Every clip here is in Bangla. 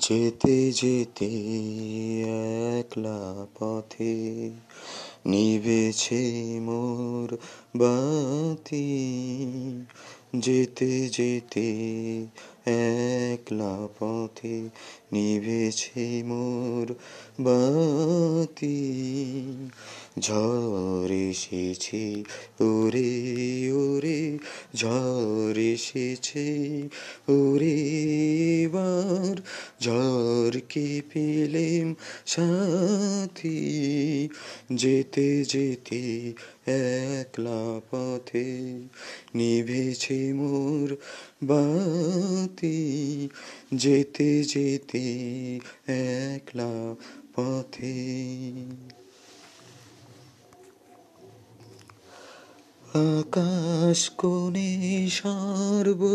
যেতে যেতে একলা পথে নিবেছে মোর বাতি। যেতে যেতে একলা পথে নিবেছে মোর বাতি। ঝড় এসেছে ওরে ওরে ঝড় এসেছে ওরে এবার ঝড়কে পেলেম সাথী। যেতে যেতে একলা পথে নিভেছে মোর বাতি। যেতে যেতে একলা পথে আকাশ কোণে সর্বনেশে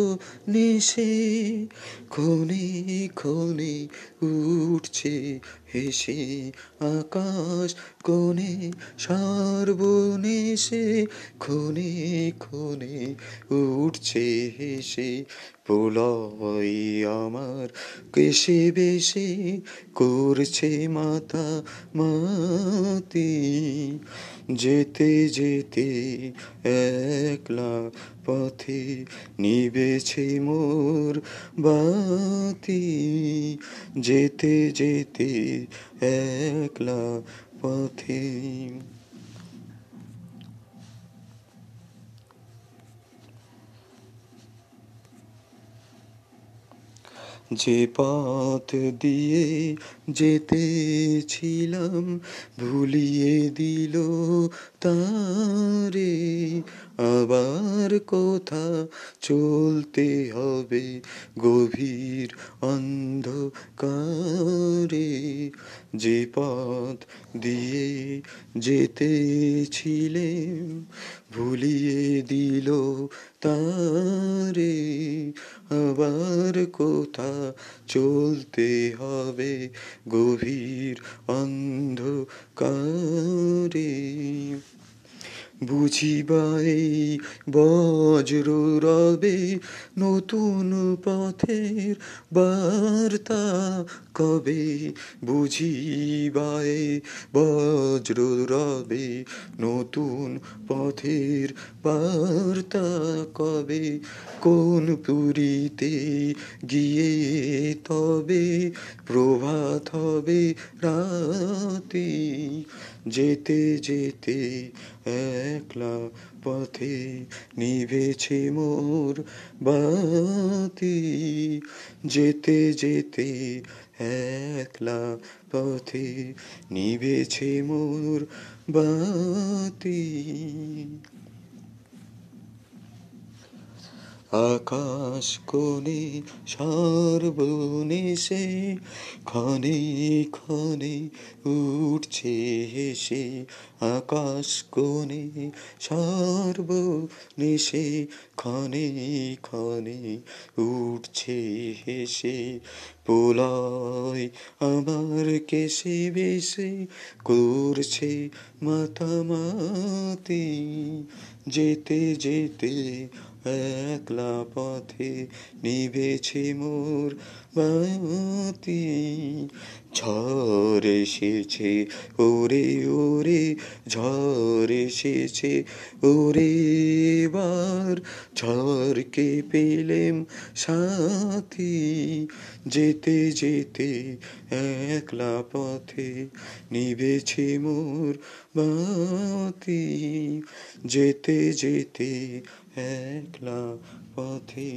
ক্ষণে ক্ষণে উঠছে হেসে আকাশ কোণে, সর্বনেশে খুনে খুনে উঠছে হেসে প্রলয় আমার কেসে বেশে করছে মাথা মাতি, যেতে যেতে একলা পথে নিবেছে মোর বাতি, যেতে যেতে একলা পথে। যে পথ দিয়ে যেতেছিলাম ভুলিয়ে দিল তারে। আবার কোথা চলতে হবে গভীর অন্ধকারে। যে পথ দিয়ে যেতেছিলেম ভুলিয়ে দিল তারে। আবার কোথা চলতে হবে গভীর অন্ধকারে। বুঝিবাই বজ্র রবে নতুন পথের বার্তা কবে? বুঝিবাই বজ্র রবে নতুন পথের বার্তা কবে? কোন পুরীতে গিয়ে তবে প্রভাত হবে রাতি? যেতে যেতে একলা পথে নিভেছে মোর বাতি। যেতে যেতে একলা পথে নিভেছে মোর বাতি। আকাশ কোণে সর্বনেশে, ক্ষণে ক্ষণে উঠছে হেসে, আকাশ কোণে সর্বনেশে, ক্ষণে ক্ষণে উঠছে হেসে, পোলায় আমার কেসে বেশে করছে মাতামাতি, যেতে যেতে একলা পথে নিবেছে মোর বাতি। ঝড় এসেছে, ওরে ওরে, ঝড় এসেছে, ওরে বার ঝড়কে পেলেম সাথী। যেতে যেতে একলা পথে নিভেছে মোর বাতি। যেতে যেতে একলা পথে